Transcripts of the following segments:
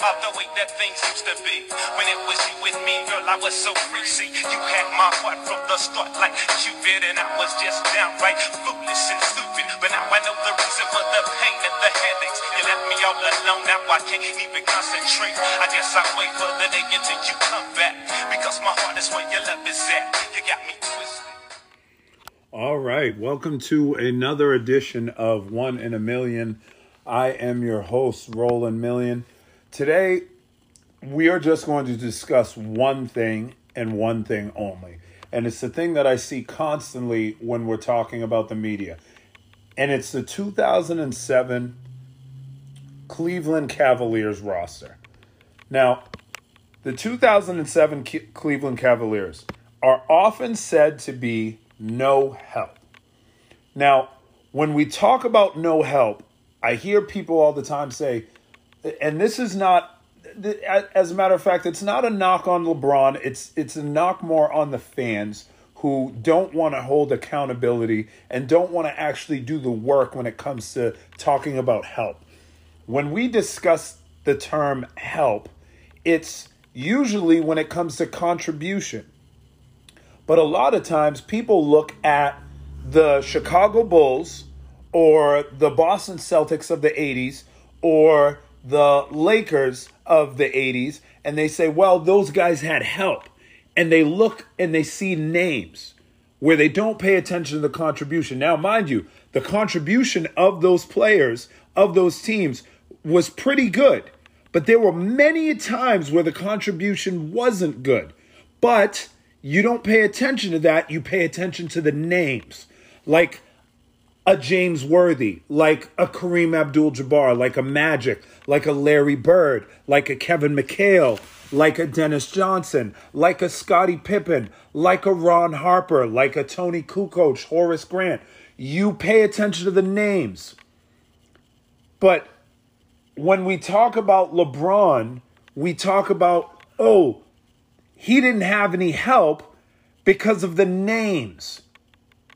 about the way that things used to be. When it was you me, girl, I was so you had my heart from the start, like Cupid, and I was just downright foolish and stupid. But now I know the reason for the pain and the headaches. You left me all alone, now I can't even concentrate. I guess I wait for the day until you come back. Because my heart is where your love is at. You got me twisted. All right, welcome to another edition of One in a Million. I am your host, Roland Million. Today, we are just going to discuss one thing and one thing only. And it's the thing that I see constantly when we're talking about the media. And it's the 2007 Cleveland Cavaliers roster. Now, the 2007 Ke- Cleveland Cavaliers are often said to be no help. Now, when we talk about no help, I hear people all the time say, and this is not as a matter of fact, it's not a knock on LeBron. It's it's a knock more on the fans who don't want to hold accountability and don't want to actually do the work when it comes to talking about help. When we discuss the term help, it's usually when it comes to contribution. But a lot of times people look at the Chicago Bulls or the Boston Celtics of the 80s or the Lakers of the 80s and they say, well, those guys had help. And they look and they see names where they don't pay attention to the contribution. Now, mind you, the contribution of those players, of those teams, was pretty good. But there were many times where the contribution wasn't good. But you don't pay attention to that, you pay attention to the names. Like a James Worthy, like a Kareem Abdul Jabbar, like a Magic, like a Larry Bird, like a Kevin McHale, like a Dennis Johnson, like a Scottie Pippen, like a Ron Harper, like a Toni Kukoc, Horace Grant. You pay attention to the names. But when we talk about LeBron, we talk about, oh, he didn't have any help because of the names,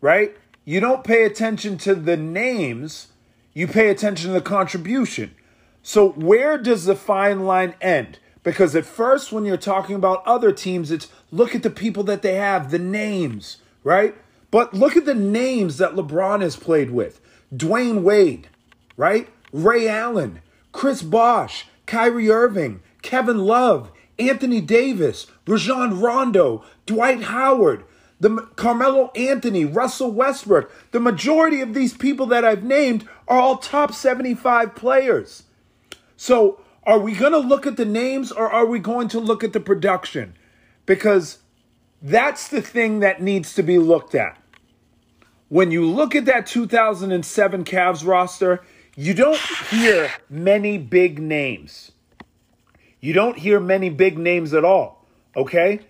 right? You don't pay attention to the names, you pay attention to the contribution. So, where does the fine line end? Because at first, when you're talking about other teams, it's look at the people that they have, the names, right? But look at the names that LeBron has played with Dwyane Wade, right? Ray Allen, Chris Bosh, Kyrie Irving, Kevin Love, Anthony Davis, Rajon Rondo, Dwight Howard, the Carmelo Anthony, Russell Westbrook. The majority of these people that I've named are all top 75 players. So, are we going to look at the names or are we going to look at the production? Because that's the thing that needs to be looked at. When you look at that 2007 Cavs roster, you don't hear many big names. You don't hear many big names at all, okay?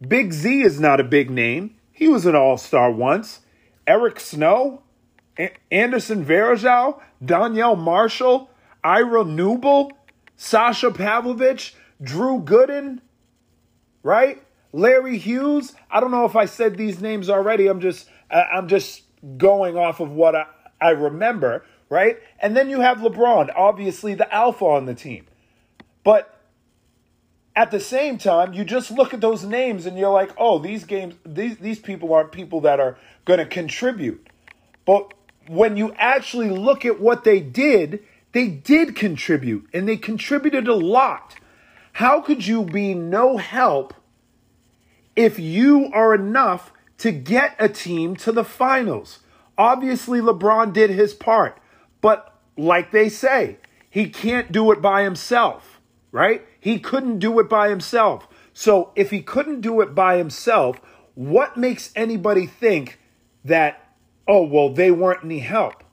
Big Z is not a big name. He was an all star once. Eric Snow, Anderson Varejao, Donyell Marshall, Ira Newble, Sasha Pavlovic, Drew Gooden, right? Larry Hughes. I don't know if I said these names already. I'm just I'm just going off of what I, I remember, right? And then you have LeBron, obviously the alpha on the team. But at the same time, you just look at those names and you're like, oh, these games, these these people aren't people that are going to contribute. But when you actually look at what they did, they did contribute and they contributed a lot. How could you be no help if you are enough to get a team to the finals? Obviously, LeBron did his part, but like they say, he can't do it by himself, right? He couldn't do it by himself. So if he couldn't do it by himself, what makes anybody think that, oh, well, they weren't any help?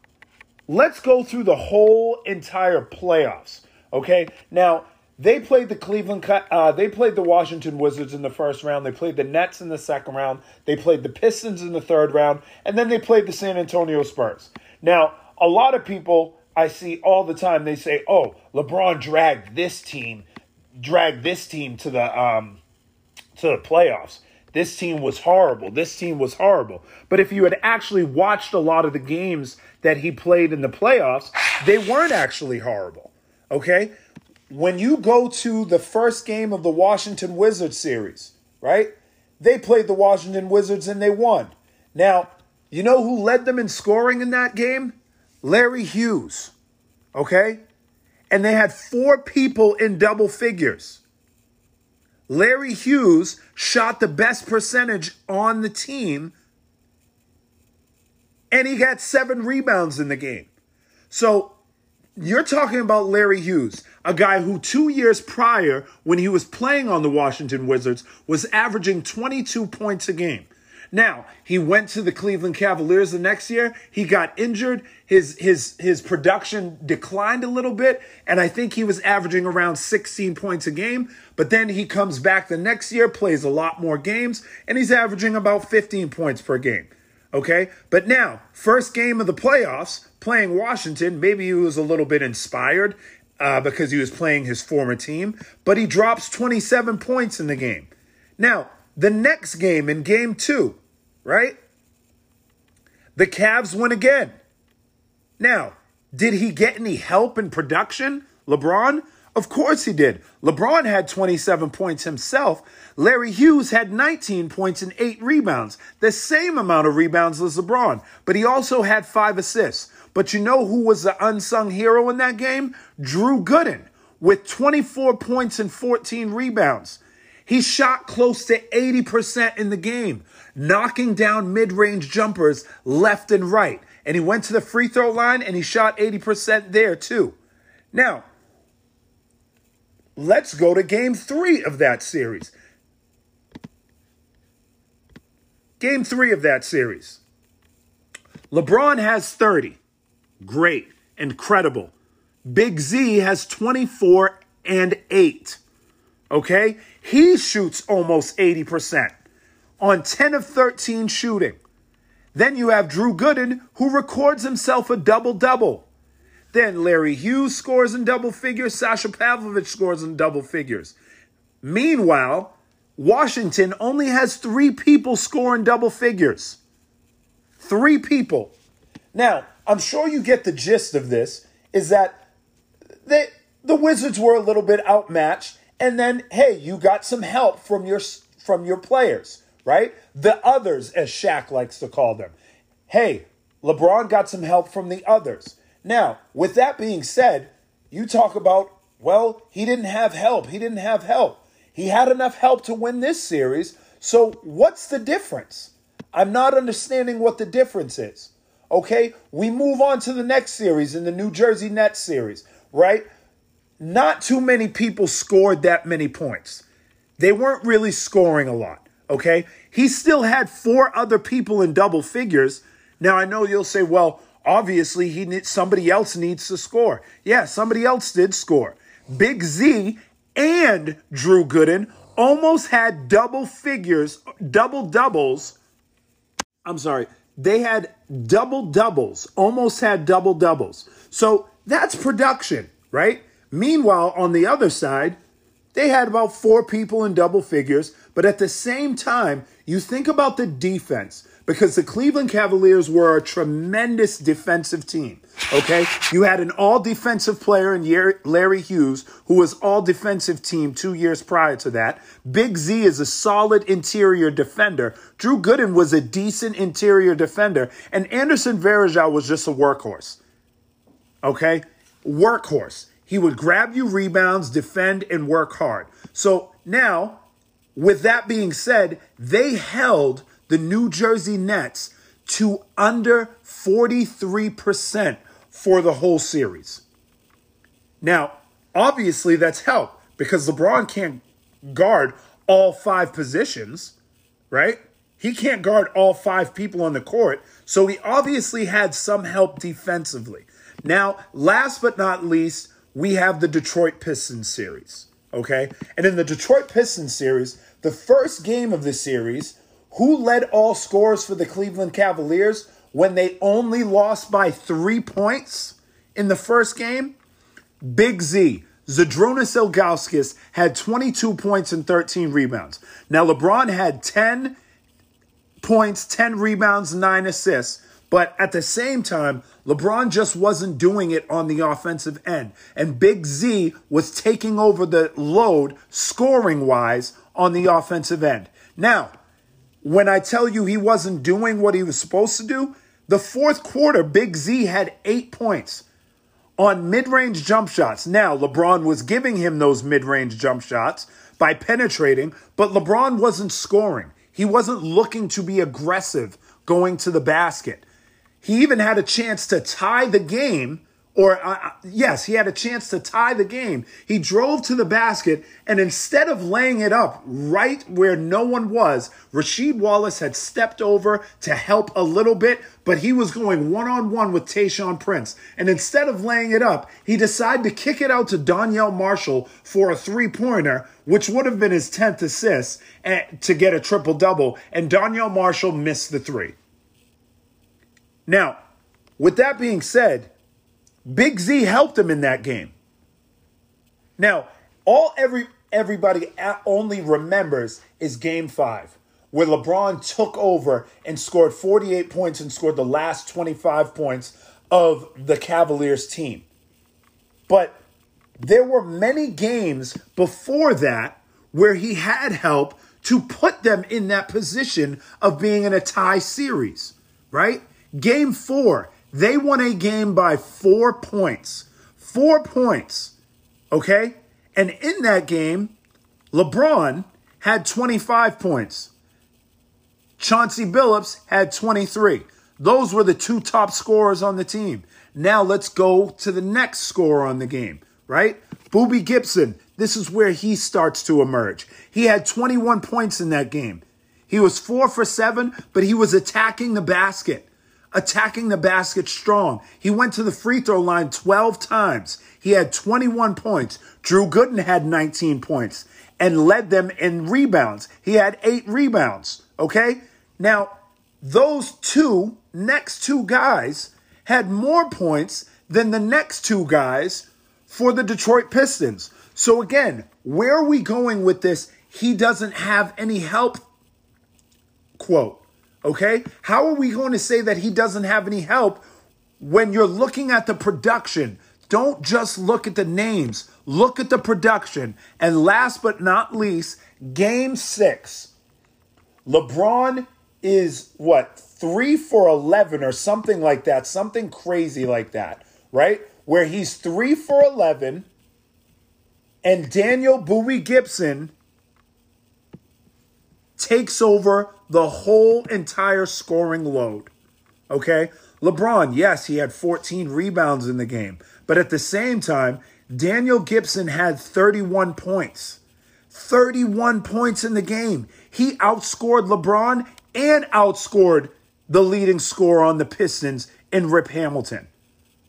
Let's go through the whole entire playoffs. Okay. Now, they played the Cleveland, uh, they played the Washington Wizards in the first round. They played the Nets in the second round. They played the Pistons in the third round. And then they played the San Antonio Spurs. Now, a lot of people I see all the time, they say, oh, LeBron dragged this team dragged this team to the um, to the playoffs. This team was horrible. This team was horrible. But if you had actually watched a lot of the games that he played in the playoffs, they weren't actually horrible. Okay? when you go to the first game of the Washington Wizards series, right? They played the Washington Wizards and they won. Now, you know who led them in scoring in that game? Larry Hughes. Okay? And they had four people in double figures. Larry Hughes shot the best percentage on the team, and he got seven rebounds in the game. So you're talking about Larry Hughes, a guy who two years prior, when he was playing on the Washington Wizards, was averaging 22 points a game. Now, he went to the Cleveland Cavaliers the next year. He got injured. His his his production declined a little bit, and I think he was averaging around 16 points a game. But then he comes back the next year, plays a lot more games, and he's averaging about 15 points per game. Okay? But now, first game of the playoffs, playing Washington, maybe he was a little bit inspired uh, because he was playing his former team, but he drops 27 points in the game. Now, the next game in game two, right? The Cavs win again. Now, did he get any help in production, LeBron? Of course he did. LeBron had 27 points himself. Larry Hughes had 19 points and 8 rebounds, the same amount of rebounds as LeBron, but he also had 5 assists. But you know who was the unsung hero in that game? Drew Gooden with 24 points and 14 rebounds. He shot close to 80% in the game, knocking down mid range jumpers left and right. And he went to the free throw line and he shot 80% there too. Now, let's go to game three of that series. Game three of that series. LeBron has 30. Great. Incredible. Big Z has 24 and 8. Okay? He shoots almost 80% on 10 of 13 shooting. Then you have Drew Gooden, who records himself a double double. Then Larry Hughes scores in double figures. Sasha Pavlovic scores in double figures. Meanwhile, Washington only has three people score in double figures. Three people. Now, I'm sure you get the gist of this is that they, the Wizards were a little bit outmatched and then hey, you got some help from your from your players, right? The others as Shaq likes to call them. Hey, LeBron got some help from the others. Now, with that being said, you talk about well, he didn't have help. He didn't have help. He had enough help to win this series. So, what's the difference? I'm not understanding what the difference is. Okay, we move on to the next series in the New Jersey Nets series, right? not too many people scored that many points. They weren't really scoring a lot, okay? He still had four other people in double figures. Now I know you'll say, well, obviously he needs somebody else needs to score. Yeah, somebody else did score. Big Z and Drew Gooden almost had double figures, double doubles. I'm sorry, they had double doubles, almost had double doubles. So that's production, right? Meanwhile, on the other side, they had about four people in double figures, but at the same time, you think about the defense because the Cleveland Cavaliers were a tremendous defensive team. Okay, you had an all defensive player in Larry Hughes, who was all defensive team two years prior to that. Big Z is a solid interior defender. Drew Gooden was a decent interior defender, and Anderson Varejao was just a workhorse. Okay, workhorse. He would grab you rebounds, defend, and work hard. So now, with that being said, they held the New Jersey Nets to under 43% for the whole series. Now, obviously, that's help because LeBron can't guard all five positions, right? He can't guard all five people on the court. So he obviously had some help defensively. Now, last but not least, we have the Detroit Pistons series. Okay? And in the Detroit Pistons series, the first game of the series, who led all scores for the Cleveland Cavaliers when they only lost by three points in the first game? Big Z. Zydrunas Ilgauskas had 22 points and 13 rebounds. Now, LeBron had 10 points, 10 rebounds, 9 assists. But at the same time, LeBron just wasn't doing it on the offensive end. And Big Z was taking over the load scoring wise on the offensive end. Now, when I tell you he wasn't doing what he was supposed to do, the fourth quarter, Big Z had eight points on mid range jump shots. Now, LeBron was giving him those mid range jump shots by penetrating, but LeBron wasn't scoring. He wasn't looking to be aggressive going to the basket. He even had a chance to tie the game or uh, uh, yes, he had a chance to tie the game. He drove to the basket, and instead of laying it up right where no one was, Rasheed Wallace had stepped over to help a little bit, but he was going one on one with Tayshaun Prince. And instead of laying it up, he decided to kick it out to Donyell Marshall for a three pointer, which would have been his 10th assist eh, to get a triple double. And Donyell Marshall missed the three. Now, with that being said, Big Z helped him in that game. Now, all every everybody only remembers is game 5 where LeBron took over and scored 48 points and scored the last 25 points of the Cavaliers team. But there were many games before that where he had help to put them in that position of being in a tie series, right? Game 4, they won a game by four points. Four points. Okay? And in that game, LeBron had 25 points. Chauncey Billups had 23. Those were the two top scorers on the team. Now let's go to the next scorer on the game, right? Boobie Gibson. This is where he starts to emerge. He had 21 points in that game. He was four for seven, but he was attacking the basket attacking the basket strong. He went to the free throw line 12 times. He had 21 points. Drew Gooden had 19 points and led them in rebounds. He had eight rebounds. Okay. Now, those two next two guys had more points than the next two guys for the Detroit Pistons. So, again, where are we going with this? He doesn't have any help quote. Okay? How are we going to say that he doesn't have any help when you're looking at the production? Don't just look at the names, look at the production. And last but not least, game six. LeBron is what, three for 11 or something like that, something crazy like that, right? Where he's three for 11, and Daniel Boobie Gibson takes over the whole entire scoring load. Okay? LeBron, yes, he had 14 rebounds in the game, but at the same time, Daniel Gibson had 31 points. 31 points in the game. He outscored LeBron and outscored the leading scorer on the Pistons in Rip Hamilton.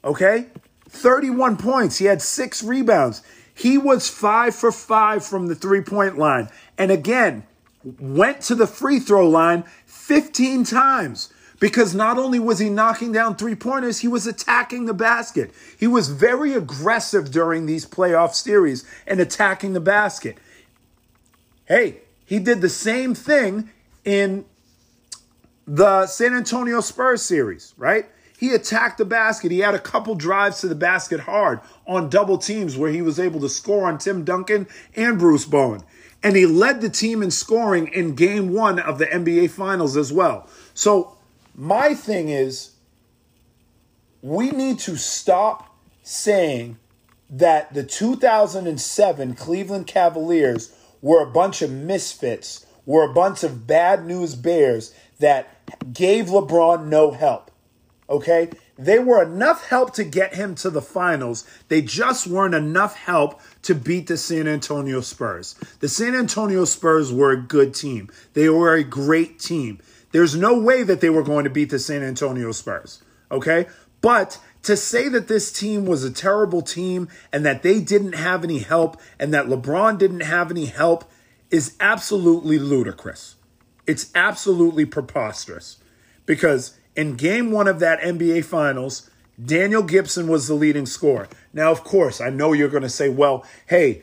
Okay? 31 points. He had six rebounds. He was five for five from the three point line. And again, went to the free throw line 15 times because not only was he knocking down three pointers, he was attacking the basket. He was very aggressive during these playoff series and attacking the basket. Hey, he did the same thing in the San Antonio Spurs series, right? He attacked the basket. He had a couple drives to the basket hard on double teams where he was able to score on Tim Duncan and Bruce Bowen and he led the team in scoring in game one of the NBA Finals as well. So, my thing is, we need to stop saying that the 2007 Cleveland Cavaliers were a bunch of misfits, were a bunch of bad news bears that gave LeBron no help. Okay? They were enough help to get him to the finals. They just weren't enough help to beat the San Antonio Spurs. The San Antonio Spurs were a good team. They were a great team. There's no way that they were going to beat the San Antonio Spurs. Okay? But to say that this team was a terrible team and that they didn't have any help and that LeBron didn't have any help is absolutely ludicrous. It's absolutely preposterous because in game one of that NBA Finals, Daniel Gibson was the leading scorer. Now, of course, I know you're going to say, well, hey,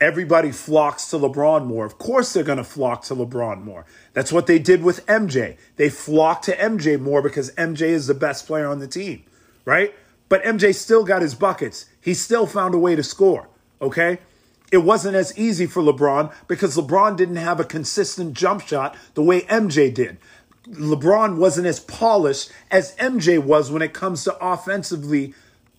everybody flocks to LeBron more. Of course, they're going to flock to LeBron more. That's what they did with MJ. They flocked to MJ more because MJ is the best player on the team, right? But MJ still got his buckets. He still found a way to score, okay? It wasn't as easy for LeBron because LeBron didn't have a consistent jump shot the way MJ did. LeBron wasn't as polished as MJ was when it comes to offensively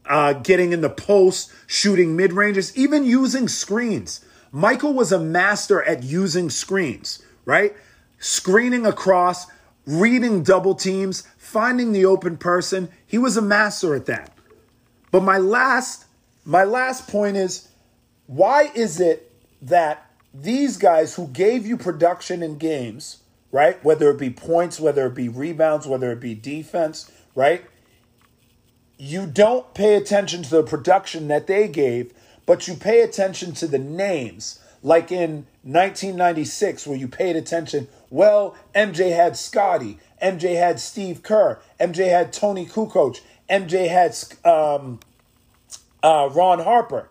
uh, getting in the post, shooting mid ranges, even using screens. Michael was a master at using screens, right? Screening across, reading double teams, finding the open person. He was a master at that. But my last my last point is why is it that these guys who gave you production in games, right? Whether it be points, whether it be rebounds, whether it be defense, right? you don't pay attention to the production that they gave, but you pay attention to the names. Like in 1996, where you paid attention, well, MJ had Scottie, MJ had Steve Kerr, MJ had Toni Kukoc, MJ had um, uh, Ron Harper.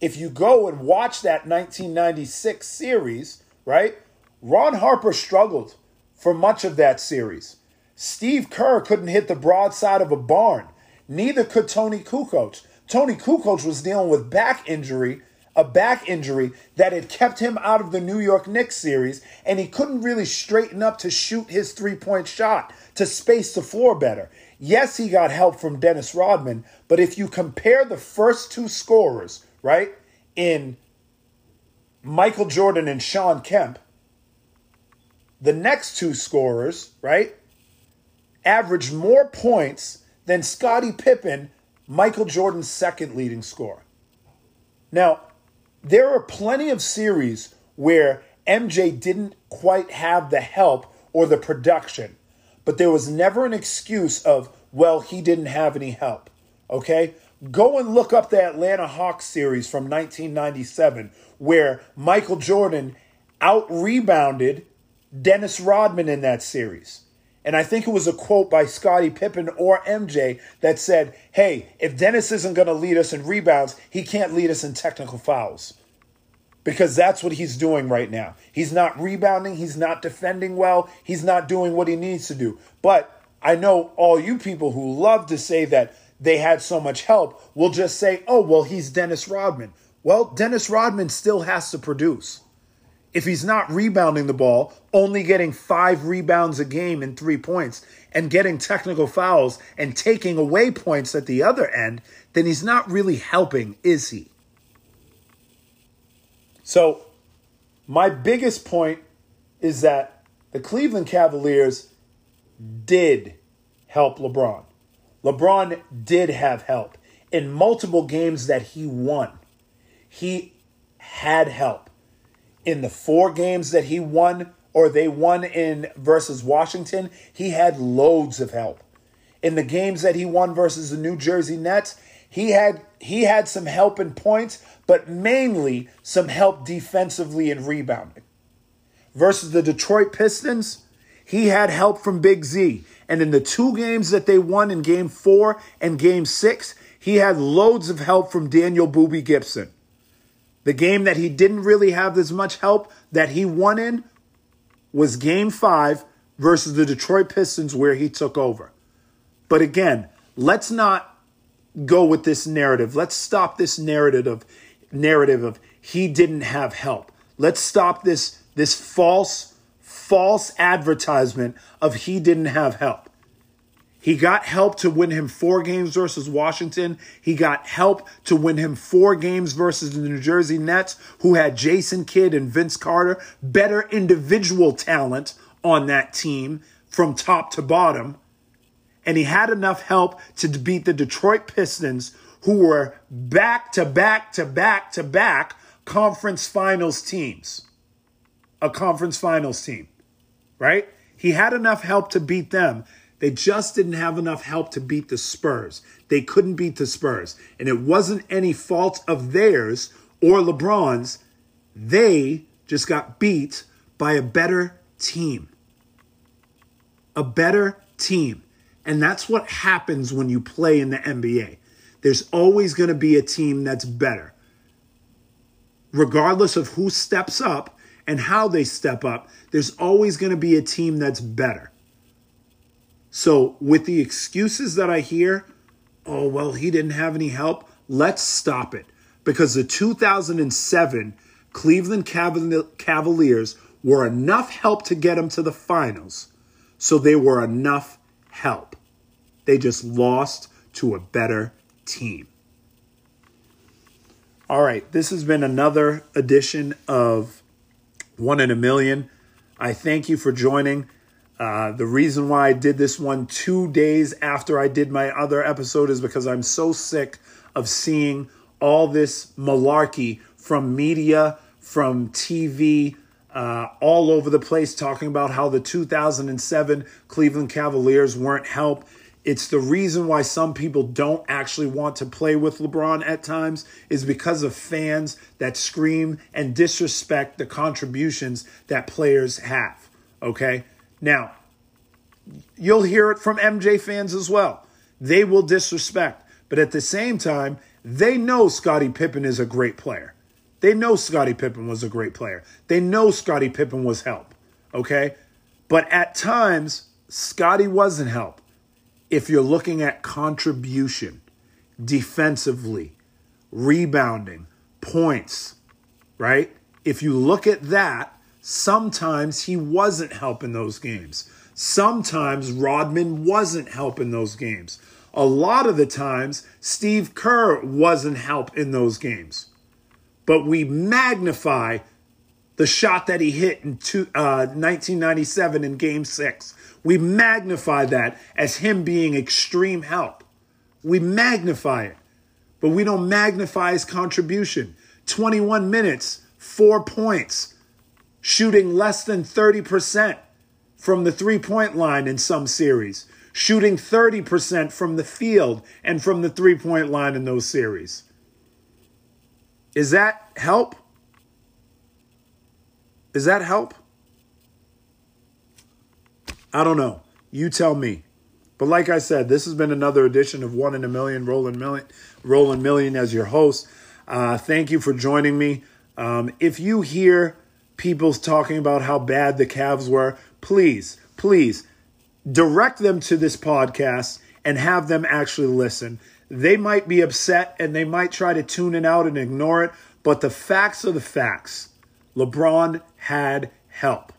If you go and watch that 1996 series, right, Ron Harper struggled for much of that series. Steve Kerr couldn't hit the broadside of a barn. Neither could Toni Kukoc. Toni Kukoc was dealing with back injury, a back injury that had kept him out of the New York Knicks series, and he couldn't really straighten up to shoot his three point shot to space the floor better. Yes, he got help from Dennis Rodman, but if you compare the first two scorers, right, in Michael Jordan and Shawn Kemp, the next two scorers, right, averaged more points than Scottie Pippen, Michael Jordan's second leading scorer. Now, there are plenty of series where MJ didn't quite have the help or the production, but there was never an excuse of, well, he didn't have any help. Okay? Go and look up the Atlanta Hawks series from 1997 where Michael Jordan out rebounded Dennis Rodman in that series. And I think it was a quote by Scottie Pippen or MJ that said, Hey, if Dennis isn't going to lead us in rebounds, he can't lead us in technical fouls. Because that's what he's doing right now. He's not rebounding, he's not defending well, he's not doing what he needs to do. But I know all you people who love to say that they had so much help will just say, Oh, well, he's Dennis Rodman. Well, Dennis Rodman still has to produce if he's not rebounding the ball, only getting five rebounds a game and three points, and getting technical fouls and taking away points at the other end, then he's not really helping, is he? So, my biggest point is that the Cleveland Cavaliers did help LeBron. LeBron did have help in multiple games that he won. He had help in the four games that he won or they won in versus Washington, he had loads of help. In the games that he won versus the New Jersey Nets, he had he had some help in points, but mainly some help defensively and rebounding. Versus the Detroit Pistons, he had help from Big Z. And in the two games that they won in game 4 and game 6, he had loads of help from Daniel Boobie Gibson. The game that he didn't really have as much help that he won in was game five versus the Detroit Pistons, where he took over. But again, let's not go with this narrative. Let's stop this narrative of narrative of he didn't have help. Let's stop this this false false advertisement of he didn't have help. He got help to win him four games versus Washington. He got help to win him four games versus the New Jersey Nets, who had Jason Kidd and Vince Carter, better individual talent on that team from top to bottom. And he had enough help to beat the Detroit Pistons, who were back to back to back to back conference finals teams. A conference finals team, right? He had enough help to beat them they just didn't have enough help to beat the Spurs. They couldn't beat the Spurs. And it wasn't any fault of theirs or LeBron's. They just got beat by a better team. A better team. And that's what happens when you play in the NBA. There's always going to be a team that's better. regardless of who steps up and how they step up, there's always going to be a team that's better. So, with the excuses that I hear, oh, well, he didn't have any help, let's stop it. Because the 2007 Cleveland Cavaliers were enough help to get them to the finals. So, they were enough help. They just lost to a better team. All right, this has been another edition of One in a Million. I thank you for joining. Uh, the reason why I did this one two days after I did my other episode is because I'm so sick of seeing all this malarkey from media, from TV, uh, all over the place talking about how the 2007 Cleveland Cavaliers weren't help it's the reason why some people don't actually want to play with LeBron at times is because of fans that scream and disrespect the contributions that players have. Okay? Now, you'll hear it from MJ fans as well. They will disrespect, but at the same time, they know Scottie Pippen is a great player. They know Scottie Pippen was a great player. They know Scottie Pippen was help. Okay? But at times, Scottie wasn't help if you're looking at contribution defensively, rebounding, points, right? If you look at that, sometimes he wasn't helping those games. Sometimes Rodman wasn't helping those games. A lot of the times, Steve Kerr wasn't help in those games. But we magnify the shot that he hit in two, uh, 1997 in game six we magnify that as him being extreme help. We magnify it, but we don't magnify his contribution. 21 minutes, four points, shooting less than 30% from the three point line in some series, shooting 30% from the field and from the three point line in those series. Is that help? Is that help? I don't know. You tell me. But like I said, this has been another edition of One in a Million, Roland Million, Roland Million as your host. Uh, thank you for joining me. Um, if you hear people talking about how bad the Cavs were, please, please direct them to this podcast and have them actually listen. They might be upset and they might try to tune it out and ignore it, but the facts are the facts. LeBron had help.